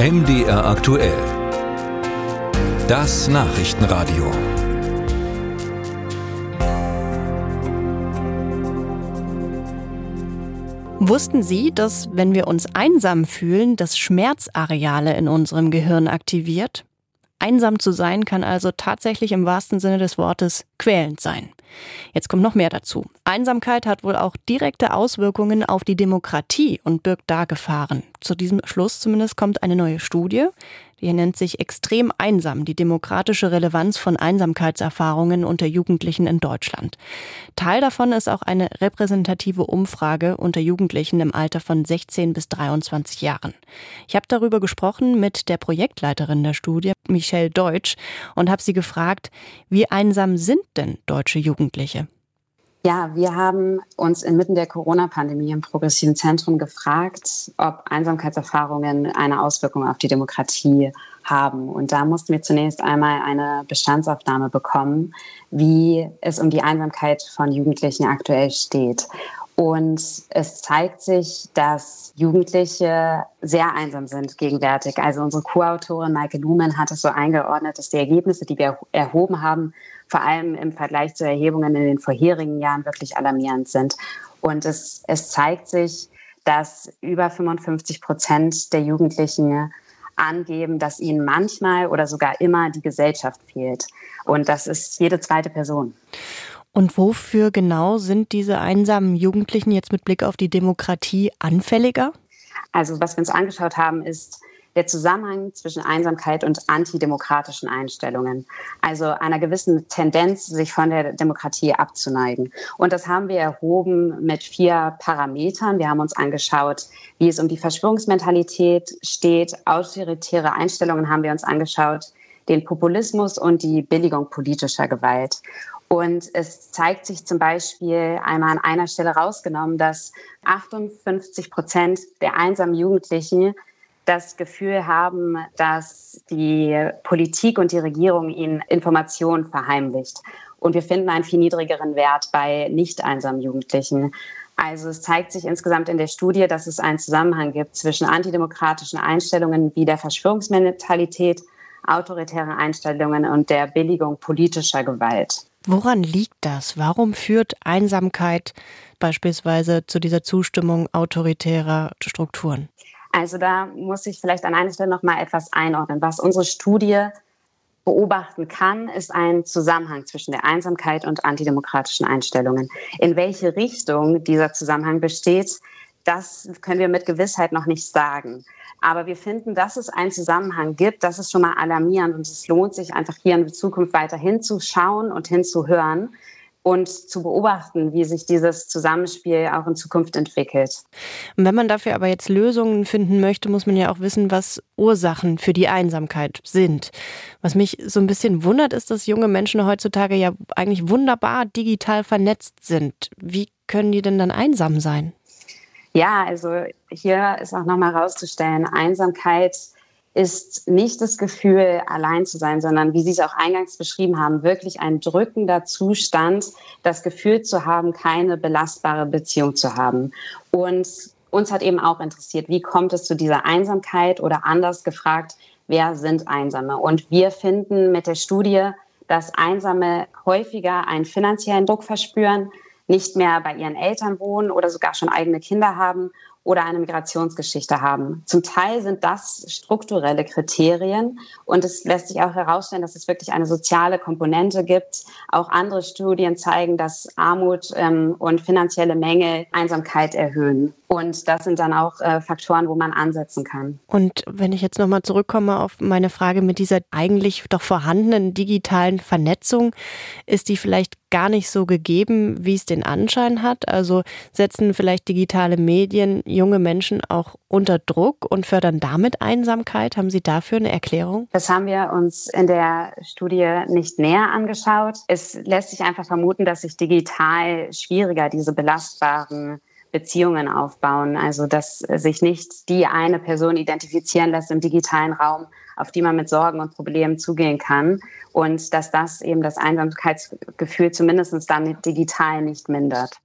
MDR aktuell. Das Nachrichtenradio. Wussten Sie, dass wenn wir uns einsam fühlen, das Schmerzareale in unserem Gehirn aktiviert? Einsam zu sein kann also tatsächlich im wahrsten Sinne des Wortes quälend sein. Jetzt kommt noch mehr dazu. Einsamkeit hat wohl auch direkte Auswirkungen auf die Demokratie und birgt da Gefahren. Zu diesem Schluss zumindest kommt eine neue Studie. Die nennt sich Extrem einsam, die demokratische Relevanz von Einsamkeitserfahrungen unter Jugendlichen in Deutschland. Teil davon ist auch eine repräsentative Umfrage unter Jugendlichen im Alter von 16 bis 23 Jahren. Ich habe darüber gesprochen mit der Projektleiterin der Studie, Michelle Deutsch, und habe sie gefragt, wie einsam sind denn deutsche Jugendliche? Ja, wir haben uns inmitten der Corona-Pandemie im Progressiven Zentrum gefragt, ob Einsamkeitserfahrungen eine Auswirkung auf die Demokratie haben. Und da mussten wir zunächst einmal eine Bestandsaufnahme bekommen, wie es um die Einsamkeit von Jugendlichen aktuell steht. Und es zeigt sich, dass Jugendliche sehr einsam sind gegenwärtig. Also unsere Co-Autorin Maike Lumen hat es so eingeordnet, dass die Ergebnisse, die wir erhoben haben, vor allem im Vergleich zu Erhebungen in den vorherigen Jahren wirklich alarmierend sind. Und es, es zeigt sich, dass über 55 Prozent der Jugendlichen angeben, dass ihnen manchmal oder sogar immer die Gesellschaft fehlt. Und das ist jede zweite Person. Und wofür genau sind diese einsamen Jugendlichen jetzt mit Blick auf die Demokratie anfälliger? Also was wir uns angeschaut haben, ist der Zusammenhang zwischen Einsamkeit und antidemokratischen Einstellungen, also einer gewissen Tendenz, sich von der Demokratie abzuneigen. Und das haben wir erhoben mit vier Parametern. Wir haben uns angeschaut, wie es um die Verschwörungsmentalität steht, autoritäre Einstellungen haben wir uns angeschaut, den Populismus und die Billigung politischer Gewalt. Und es zeigt sich zum Beispiel einmal an einer Stelle rausgenommen, dass 58 Prozent der einsamen Jugendlichen das Gefühl haben, dass die Politik und die Regierung ihnen Informationen verheimlicht. Und wir finden einen viel niedrigeren Wert bei nicht einsamen Jugendlichen. Also es zeigt sich insgesamt in der Studie, dass es einen Zusammenhang gibt zwischen antidemokratischen Einstellungen wie der Verschwörungsmentalität, autoritären Einstellungen und der Billigung politischer Gewalt. Woran liegt das? Warum führt Einsamkeit beispielsweise zu dieser Zustimmung autoritärer Strukturen? Also da muss ich vielleicht an einer Stelle noch mal etwas einordnen. Was unsere Studie beobachten kann, ist ein Zusammenhang zwischen der Einsamkeit und antidemokratischen Einstellungen. In welche Richtung dieser Zusammenhang besteht, das können wir mit Gewissheit noch nicht sagen. Aber wir finden, dass es einen Zusammenhang gibt, das ist schon mal alarmierend und es lohnt sich einfach hier in Zukunft weiter hinzuschauen und hinzuhören und zu beobachten, wie sich dieses Zusammenspiel auch in Zukunft entwickelt. Wenn man dafür aber jetzt Lösungen finden möchte, muss man ja auch wissen, was Ursachen für die Einsamkeit sind. Was mich so ein bisschen wundert, ist, dass junge Menschen heutzutage ja eigentlich wunderbar digital vernetzt sind. Wie können die denn dann einsam sein? Ja, also hier ist auch nochmal herauszustellen, Einsamkeit ist nicht das Gefühl, allein zu sein, sondern wie Sie es auch eingangs beschrieben haben, wirklich ein drückender Zustand, das Gefühl zu haben, keine belastbare Beziehung zu haben. Und uns hat eben auch interessiert, wie kommt es zu dieser Einsamkeit oder anders gefragt, wer sind Einsame? Und wir finden mit der Studie, dass Einsame häufiger einen finanziellen Druck verspüren, nicht mehr bei ihren Eltern wohnen oder sogar schon eigene Kinder haben oder eine Migrationsgeschichte haben. Zum Teil sind das strukturelle Kriterien und es lässt sich auch herausstellen, dass es wirklich eine soziale Komponente gibt. Auch andere Studien zeigen, dass Armut ähm, und finanzielle Mängel Einsamkeit erhöhen. Und das sind dann auch äh, Faktoren, wo man ansetzen kann. Und wenn ich jetzt nochmal zurückkomme auf meine Frage mit dieser eigentlich doch vorhandenen digitalen Vernetzung, ist die vielleicht gar nicht so gegeben, wie es den Anschein hat? Also setzen vielleicht digitale Medien junge Menschen auch unter Druck und fördern damit Einsamkeit? Haben Sie dafür eine Erklärung? Das haben wir uns in der Studie nicht näher angeschaut. Es lässt sich einfach vermuten, dass sich digital schwieriger diese belastbaren Beziehungen aufbauen. Also dass sich nicht die eine Person identifizieren lässt im digitalen Raum, auf die man mit Sorgen und Problemen zugehen kann. Und dass das eben das Einsamkeitsgefühl zumindest dann digital nicht mindert.